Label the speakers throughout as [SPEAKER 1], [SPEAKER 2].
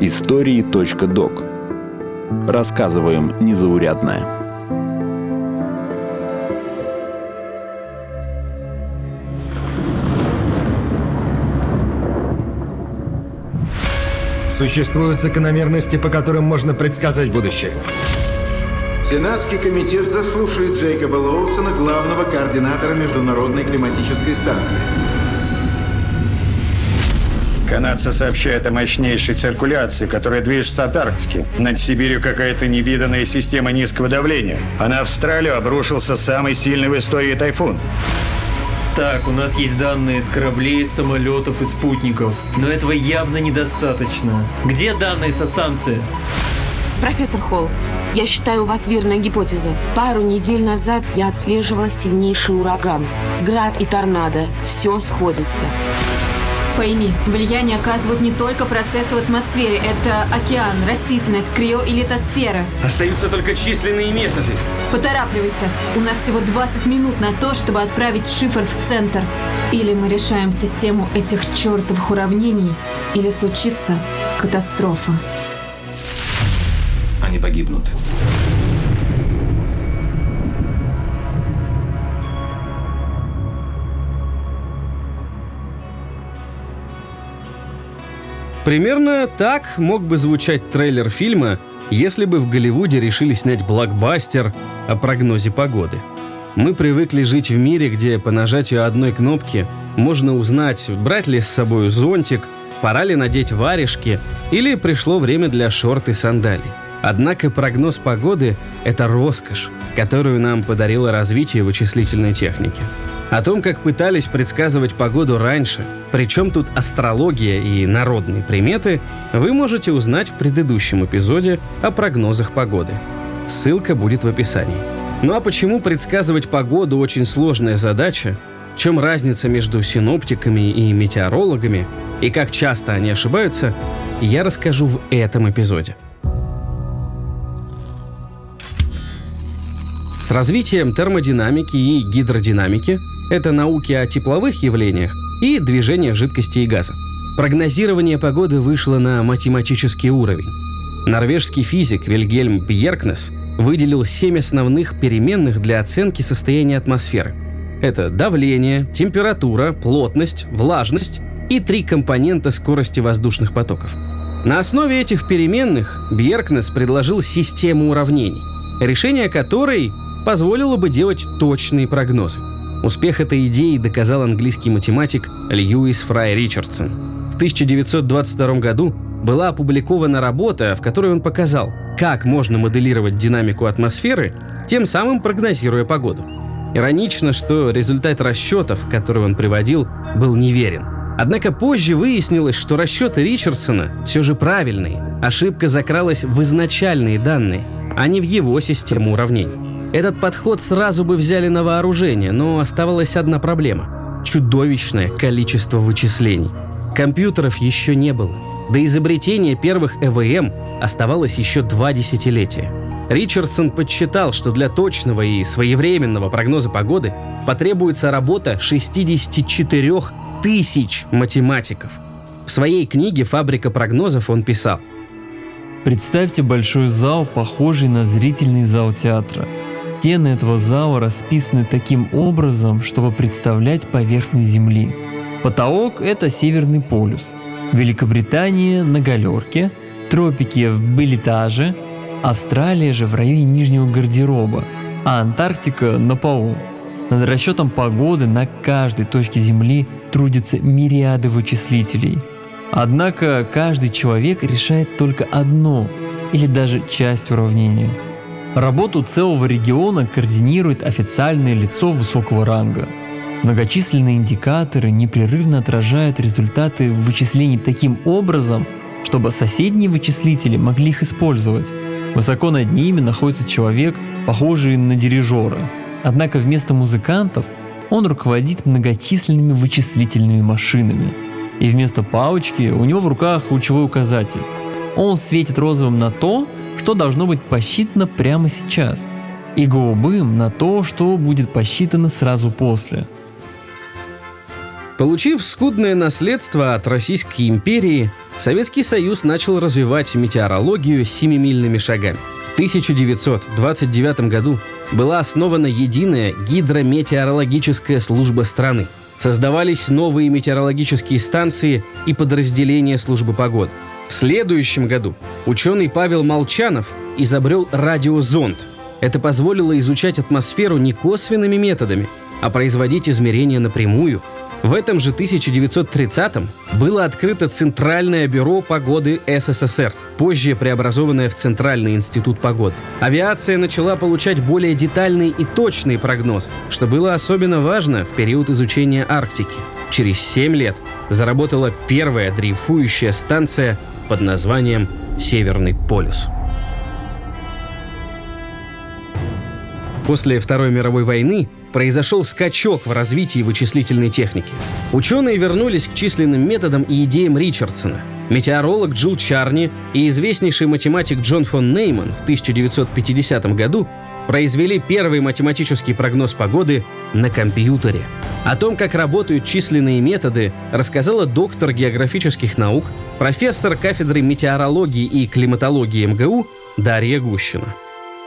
[SPEAKER 1] Истории.док Рассказываем незаурядное.
[SPEAKER 2] Существуют закономерности, по которым можно предсказать будущее.
[SPEAKER 3] Сенатский комитет заслушает Джейкоба Лоусона, главного координатора Международной климатической станции.
[SPEAKER 4] Канадцы сообщают о мощнейшей циркуляции, которая движется от Арктики. Над Сибирью какая-то невиданная система низкого давления. А на Австралию обрушился самый сильный в истории тайфун.
[SPEAKER 5] Так, у нас есть данные с кораблей, самолетов и спутников. Но этого явно недостаточно. Где данные со станции?
[SPEAKER 6] Профессор Холл, я считаю, у вас верная гипотеза. Пару недель назад я отслеживала сильнейший ураган. Град и торнадо. Все сходится.
[SPEAKER 7] Пойми, влияние оказывают не только процессы в атмосфере. Это океан, растительность, крио и литосфера.
[SPEAKER 5] Остаются только численные методы.
[SPEAKER 7] Поторапливайся. У нас всего 20 минут на то, чтобы отправить шифр в центр. Или мы решаем систему этих чертовых уравнений, или случится катастрофа.
[SPEAKER 8] Они погибнут.
[SPEAKER 9] Примерно так мог бы звучать трейлер фильма, если бы в Голливуде решили снять блокбастер о прогнозе погоды. Мы привыкли жить в мире, где по нажатию одной кнопки можно узнать, брать ли с собой зонтик, пора ли надеть варежки или пришло время для шорт и сандалий. Однако прогноз погоды – это роскошь, которую нам подарило развитие вычислительной техники. О том, как пытались предсказывать погоду раньше, причем тут астрология и народные приметы, вы можете узнать в предыдущем эпизоде о прогнозах погоды. Ссылка будет в описании. Ну а почему предсказывать погоду очень сложная задача? В чем разница между синоптиками и метеорологами? И как часто они ошибаются, я расскажу в этом эпизоде. С развитием термодинамики и гидродинамики это науки о тепловых явлениях и движениях жидкости и газа. Прогнозирование погоды вышло на математический уровень. Норвежский физик Вильгельм Бьеркнес выделил семь основных переменных для оценки состояния атмосферы. Это давление, температура, плотность, влажность и три компонента скорости воздушных потоков. На основе этих переменных Бьеркнес предложил систему уравнений, решение которой позволило бы делать точные прогнозы – Успех этой идеи доказал английский математик Льюис Фрай Ричардсон. В 1922 году была опубликована работа, в которой он показал, как можно моделировать динамику атмосферы, тем самым прогнозируя погоду. Иронично, что результат расчетов, которые он приводил, был неверен. Однако позже выяснилось, что расчеты Ричардсона все же правильные. Ошибка закралась в изначальные данные, а не в его систему уравнений. Этот подход сразу бы взяли на вооружение, но оставалась одна проблема – чудовищное количество вычислений. Компьютеров еще не было. До изобретения первых ЭВМ оставалось еще два десятилетия. Ричардсон подсчитал, что для точного и своевременного прогноза погоды потребуется работа 64 тысяч математиков. В своей книге «Фабрика прогнозов» он писал
[SPEAKER 5] Представьте большой зал, похожий на зрительный зал театра – Стены этого зала расписаны таким образом, чтобы представлять поверхность Земли. Потолок – это Северный полюс, Великобритания на галерке, тропики в Белитаже, Австралия же в районе Нижнего гардероба, а Антарктика на полу. Над расчетом погоды на каждой точке Земли трудятся мириады вычислителей. Однако каждый человек решает только одно или даже часть уравнения – Работу целого региона координирует официальное лицо высокого ранга. Многочисленные индикаторы непрерывно отражают результаты вычислений таким образом, чтобы соседние вычислители могли их использовать. Высоко над ними находится человек, похожий на дирижера. Однако вместо музыкантов он руководит многочисленными вычислительными машинами. И вместо палочки у него в руках лучевой указатель. Он светит розовым на то, что должно быть посчитано прямо сейчас, и голубым на то, что будет посчитано сразу после.
[SPEAKER 9] Получив скудное наследство от Российской империи, Советский Союз начал развивать метеорологию семимильными шагами. В 1929 году была основана единая гидрометеорологическая служба страны. Создавались новые метеорологические станции и подразделения службы погоды. В следующем году ученый Павел Молчанов изобрел радиозонд. Это позволило изучать атмосферу не косвенными методами, а производить измерения напрямую – в этом же 1930-м было открыто Центральное бюро погоды СССР, позже преобразованное в Центральный институт погоды. Авиация начала получать более детальный и точный прогноз, что было особенно важно в период изучения Арктики. Через 7 лет заработала первая дрейфующая станция под названием «Северный полюс». После Второй мировой войны произошел скачок в развитии вычислительной техники. Ученые вернулись к численным методам и идеям Ричардсона. Метеоролог Джилл Чарни и известнейший математик Джон фон Нейман в 1950 году произвели первый математический прогноз погоды на компьютере. О том, как работают численные методы, рассказала доктор географических наук, профессор кафедры метеорологии и климатологии МГУ Дарья Гущина.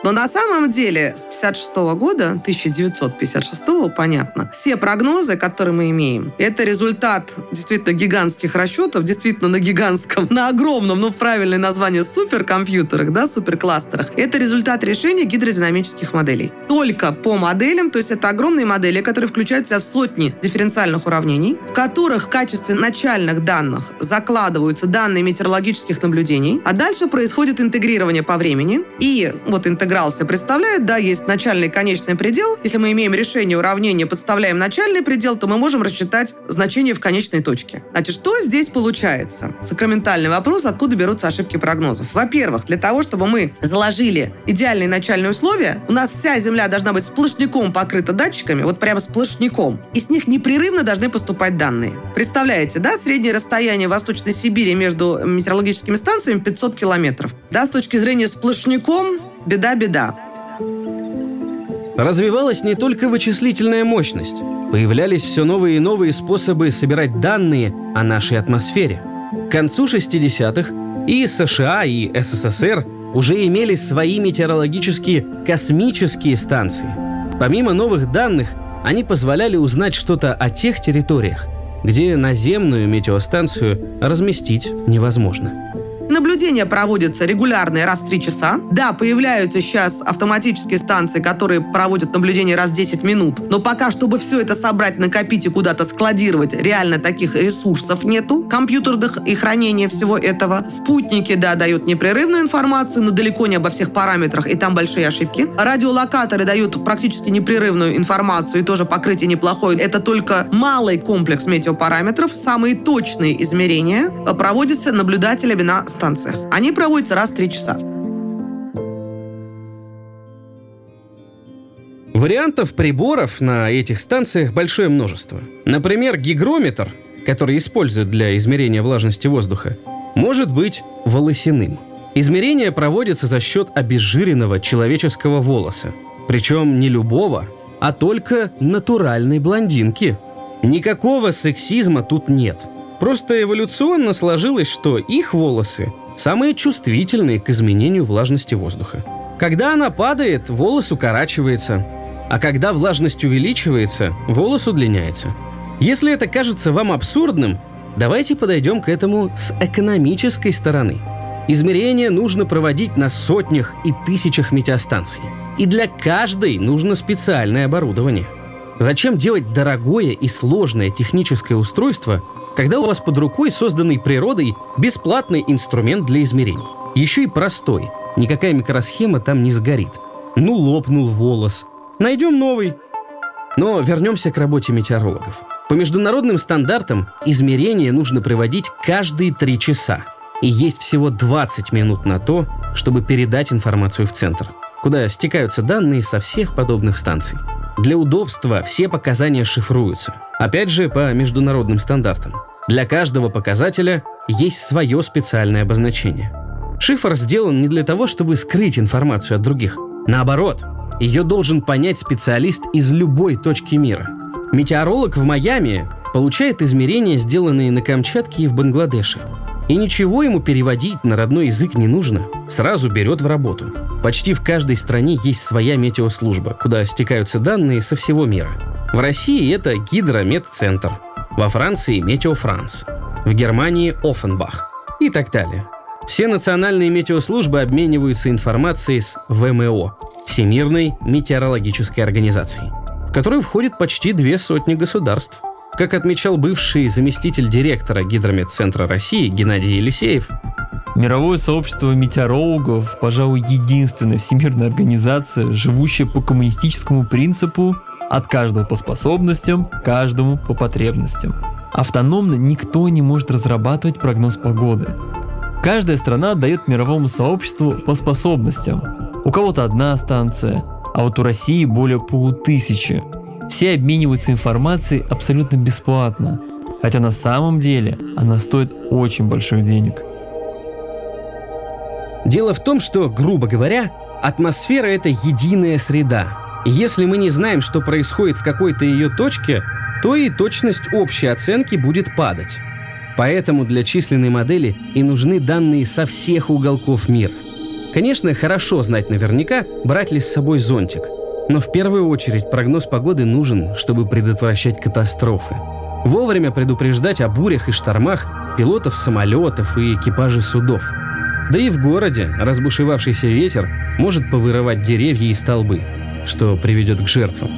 [SPEAKER 8] Но на самом деле с 56 года, 1956, понятно, все прогнозы, которые мы имеем, это результат действительно гигантских расчетов, действительно на гигантском, на огромном, ну, правильное название, суперкомпьютерах, да, суперкластерах. Это результат решения гидродинамических моделей. Только по моделям, то есть это огромные модели, которые включают в себя сотни дифференциальных уравнений, в которых в качестве начальных данных закладываются данные метеорологических наблюдений, а дальше происходит интегрирование по времени. И вот интеграция себе представляет, да, есть начальный и конечный предел. Если мы имеем решение уравнения, подставляем начальный предел, то мы можем рассчитать значение в конечной точке. Значит, что здесь получается? Сакраментальный вопрос, откуда берутся ошибки прогнозов. Во-первых, для того, чтобы мы заложили идеальные начальные условия, у нас вся Земля должна быть сплошняком покрыта датчиками, вот прямо сплошняком. И с них непрерывно должны поступать данные. Представляете, да, среднее расстояние Восточной Сибири между метеорологическими станциями 500 километров. Да, с точки зрения сплошняком беда-беда.
[SPEAKER 9] Развивалась не только вычислительная мощность. Появлялись все новые и новые способы собирать данные о нашей атмосфере. К концу 60-х и США, и СССР уже имели свои метеорологические космические станции. Помимо новых данных, они позволяли узнать что-то о тех территориях, где наземную метеостанцию разместить невозможно.
[SPEAKER 8] Наблюдения проводятся регулярные раз в 3 часа. Да, появляются сейчас автоматические станции, которые проводят наблюдения раз в 10 минут. Но пока, чтобы все это собрать, накопить и куда-то складировать, реально таких ресурсов нету, компьютерных и хранения всего этого. Спутники, да, дают непрерывную информацию, но далеко не обо всех параметрах, и там большие ошибки. Радиолокаторы дают практически непрерывную информацию, и тоже покрытие неплохое. Это только малый комплекс метеопараметров, самые точные измерения проводятся наблюдателями на станциях. Они проводятся раз в три часа.
[SPEAKER 9] Вариантов приборов на этих станциях большое множество. Например, гигрометр, который используют для измерения влажности воздуха, может быть волосяным. Измерения проводятся за счет обезжиренного человеческого волоса. Причем не любого, а только натуральной блондинки. Никакого сексизма тут нет – Просто эволюционно сложилось, что их волосы самые чувствительные к изменению влажности воздуха. Когда она падает, волос укорачивается, а когда влажность увеличивается, волос удлиняется. Если это кажется вам абсурдным, давайте подойдем к этому с экономической стороны. Измерения нужно проводить на сотнях и тысячах метеостанций. И для каждой нужно специальное оборудование. Зачем делать дорогое и сложное техническое устройство, когда у вас под рукой созданный природой бесплатный инструмент для измерений. Еще и простой. Никакая микросхема там не сгорит. Ну, лопнул волос. Найдем новый. Но вернемся к работе метеорологов. По международным стандартам измерения нужно проводить каждые три часа. И есть всего 20 минут на то, чтобы передать информацию в центр, куда стекаются данные со всех подобных станций. Для удобства все показания шифруются. Опять же, по международным стандартам. Для каждого показателя есть свое специальное обозначение. Шифр сделан не для того, чтобы скрыть информацию от других. Наоборот, ее должен понять специалист из любой точки мира. Метеоролог в Майами получает измерения, сделанные на Камчатке и в Бангладеше. И ничего ему переводить на родной язык не нужно. Сразу берет в работу. Почти в каждой стране есть своя метеослужба, куда стекаются данные со всего мира. В России это Гидрометцентр, во Франции – Метеофранс, в Германии – Оффенбах и так далее. Все национальные метеослужбы обмениваются информацией с ВМО – Всемирной метеорологической организацией, в которую входит почти две сотни государств. Как отмечал бывший заместитель директора Гидрометцентра России Геннадий Елисеев,
[SPEAKER 5] Мировое сообщество метеорологов, пожалуй, единственная всемирная организация, живущая по коммунистическому принципу от каждого по способностям, каждому по потребностям. Автономно никто не может разрабатывать прогноз погоды. Каждая страна дает мировому сообществу по способностям. У кого-то одна станция, а вот у России более полутысячи. Все обмениваются информацией абсолютно бесплатно, хотя на самом деле она стоит очень больших денег.
[SPEAKER 9] Дело в том, что, грубо говоря, атмосфера — это единая среда. И если мы не знаем, что происходит в какой-то ее точке, то и точность общей оценки будет падать. Поэтому для численной модели и нужны данные со всех уголков мира. Конечно, хорошо знать наверняка, брать ли с собой зонтик. Но в первую очередь прогноз погоды нужен, чтобы предотвращать катастрофы. Вовремя предупреждать о бурях и штормах пилотов самолетов и экипажей судов – да и в городе разбушевавшийся ветер может повырывать деревья и столбы, что приведет к жертвам.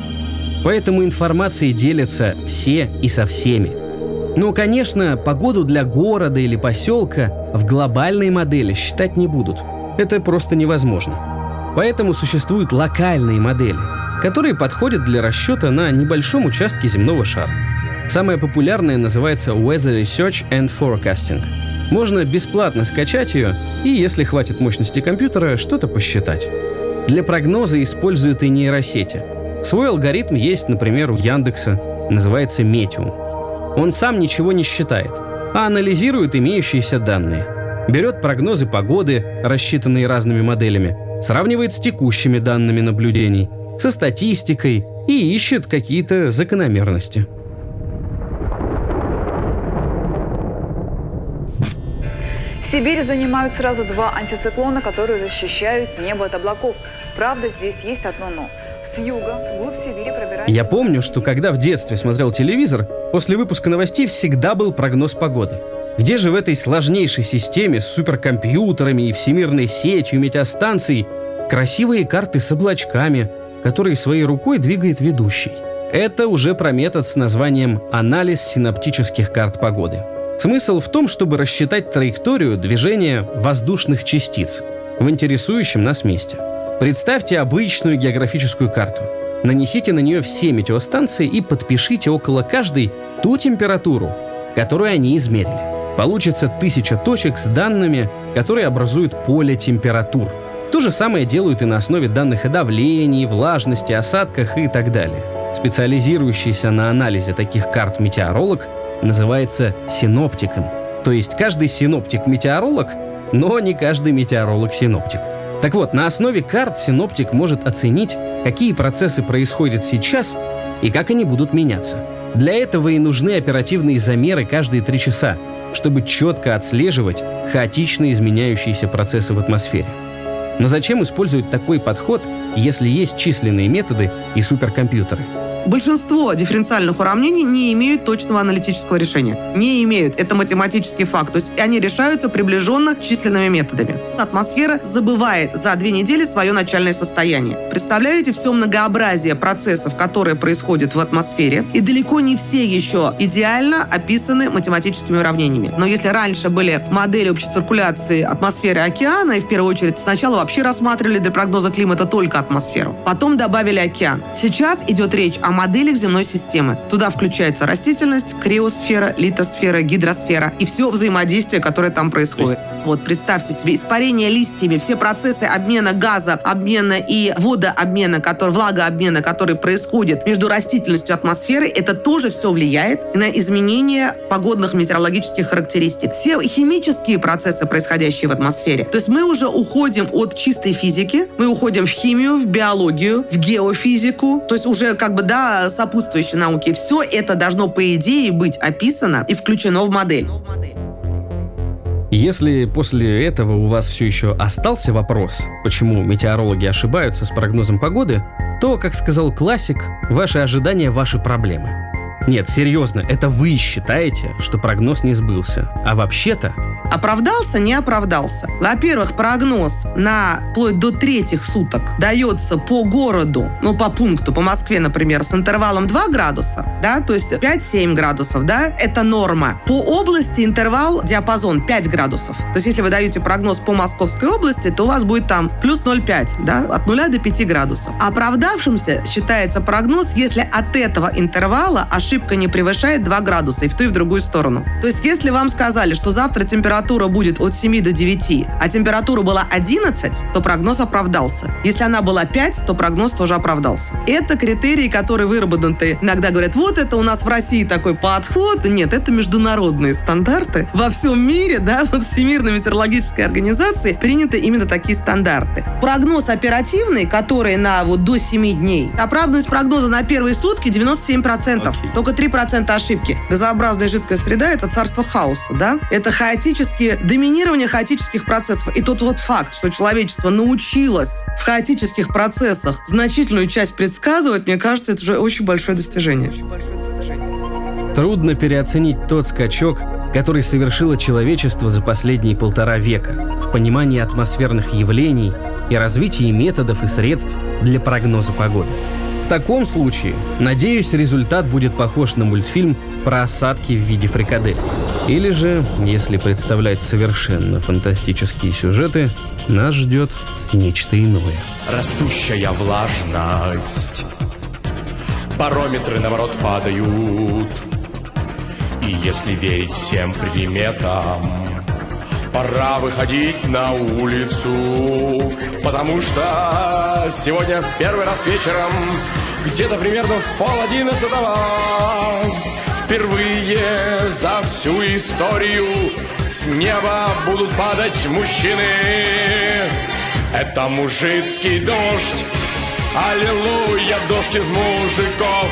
[SPEAKER 9] Поэтому информацией делятся все и со всеми. Но, конечно, погоду для города или поселка в глобальной модели считать не будут. Это просто невозможно. Поэтому существуют локальные модели, которые подходят для расчета на небольшом участке земного шара. Самая популярная называется Weather Research and Forecasting – можно бесплатно скачать ее и, если хватит мощности компьютера, что-то посчитать. Для прогноза используют и нейросети. Свой алгоритм есть, например, у Яндекса, называется Метиум. Он сам ничего не считает, а анализирует имеющиеся данные. Берет прогнозы погоды, рассчитанные разными моделями, сравнивает с текущими данными наблюдений, со статистикой и ищет какие-то закономерности.
[SPEAKER 10] Сибирь занимают сразу два антициклона, которые защищают небо от облаков. Правда, здесь есть одно «но». С юга, вглубь Сибири пробирается...
[SPEAKER 9] Я помню, что когда в детстве смотрел телевизор, после выпуска новостей всегда был прогноз погоды. Где же в этой сложнейшей системе с суперкомпьютерами и всемирной сетью метеостанций красивые карты с облачками, которые своей рукой двигает ведущий? Это уже про метод с названием «Анализ синаптических карт погоды». Смысл в том, чтобы рассчитать траекторию движения воздушных частиц в интересующем нас месте. Представьте обычную географическую карту. Нанесите на нее все метеостанции и подпишите около каждой ту температуру, которую они измерили. Получится тысяча точек с данными, которые образуют поле температур. То же самое делают и на основе данных о давлении, влажности, осадках и так далее. Специализирующийся на анализе таких карт метеоролог называется синоптиком. То есть каждый синоптик-метеоролог, но не каждый метеоролог-синоптик. Так вот, на основе карт синоптик может оценить, какие процессы происходят сейчас и как они будут меняться. Для этого и нужны оперативные замеры каждые три часа, чтобы четко отслеживать хаотично изменяющиеся процессы в атмосфере. Но зачем использовать такой подход, если есть численные методы и суперкомпьютеры?
[SPEAKER 8] Большинство дифференциальных уравнений не имеют точного аналитического решения. Не имеют. Это математический факт. То есть они решаются приближенно численными методами. Атмосфера забывает за две недели свое начальное состояние. Представляете все многообразие процессов, которые происходят в атмосфере, и далеко не все еще идеально описаны математическими уравнениями. Но если раньше были модели общей циркуляции атмосферы океана, и в первую очередь сначала вообще рассматривали для прогноза климата только атмосферу, потом добавили океан. Сейчас идет речь о моделях земной системы. Туда включается растительность, криосфера, литосфера, гидросфера и все взаимодействие, которое там происходит. Вот представьте себе, испарение листьями, все процессы обмена газа, обмена и водообмена, который, влагообмена, который происходит между растительностью и атмосферой, это тоже все влияет на изменение погодных метеорологических характеристик. Все химические процессы, происходящие в атмосфере. То есть мы уже уходим от чистой физики, мы уходим в химию, в биологию, в геофизику, то есть уже как бы, да, сопутствующие науки. Все это должно, по идее, быть описано и включено в модель.
[SPEAKER 9] Если после этого у вас все еще остался вопрос, почему метеорологи ошибаются с прогнозом погоды, то, как сказал классик, ваши ожидания – ваши проблемы. Нет, серьезно, это вы считаете, что прогноз не сбылся. А вообще-то
[SPEAKER 8] Оправдался, не оправдался. Во-первых, прогноз на вплоть до третьих суток дается по городу, ну, по пункту, по Москве, например, с интервалом 2 градуса, да, то есть 5-7 градусов, да, это норма. По области интервал, диапазон 5 градусов. То есть если вы даете прогноз по Московской области, то у вас будет там плюс 0,5, да, от 0 до 5 градусов. Оправдавшимся считается прогноз, если от этого интервала ошибка не превышает 2 градуса и в ту и в другую сторону. То есть если вам сказали, что завтра температура будет от 7 до 9, а температура была 11, то прогноз оправдался. Если она была 5, то прогноз тоже оправдался. Это критерии, которые выработаны. Иногда говорят, вот это у нас в России такой подход. Нет, это международные стандарты. Во всем мире, да, во Всемирной метеорологической организации приняты именно такие стандарты. Прогноз оперативный, который на вот до 7 дней, оправданность прогноза на первые сутки 97%. Okay. Только 3% ошибки. Газообразная жидкая среда – это царство хаоса, да? Это хаотически хаотические, доминирование хаотических процессов. И тот вот факт, что человечество научилось в хаотических процессах значительную часть предсказывать, мне кажется, это уже очень большое достижение.
[SPEAKER 9] Трудно переоценить тот скачок, который совершило человечество за последние полтора века в понимании атмосферных явлений и развитии методов и средств для прогноза погоды. Таком случае, надеюсь, результат будет похож на мультфильм про осадки в виде фрикадель. Или же, если представлять совершенно фантастические сюжеты, нас ждет нечто иное.
[SPEAKER 11] Растущая влажность, барометры наоборот падают. И если верить всем приметам, пора выходить на улицу, потому что сегодня в первый раз вечером где-то примерно в пол одиннадцатого. Впервые за всю историю с неба будут падать мужчины. Это мужицкий дождь. Аллилуйя, дождь из мужиков.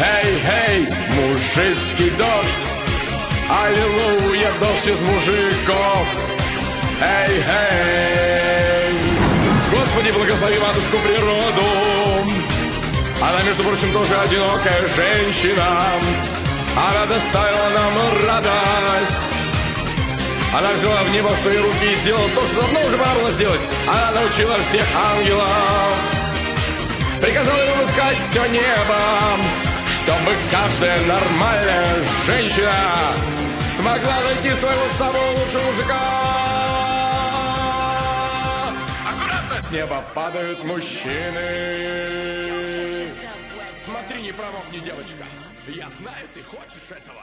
[SPEAKER 11] Эй, эй, мужицкий дождь. Аллилуйя, дождь из мужиков. Эй, эй. Господи, благослови матушку природу она, между прочим, тоже одинокая женщина. Она доставила нам радость. Она взяла в небо в свои руки и сделала то, что давно уже пора сделать. Она научила всех ангелов. Приказала им искать все небо, чтобы каждая нормальная женщина смогла найти своего самого лучшего мужика. Аккуратно! С неба падают мужчины. Смотри, не промокни, девочка. Я знаю, ты хочешь этого.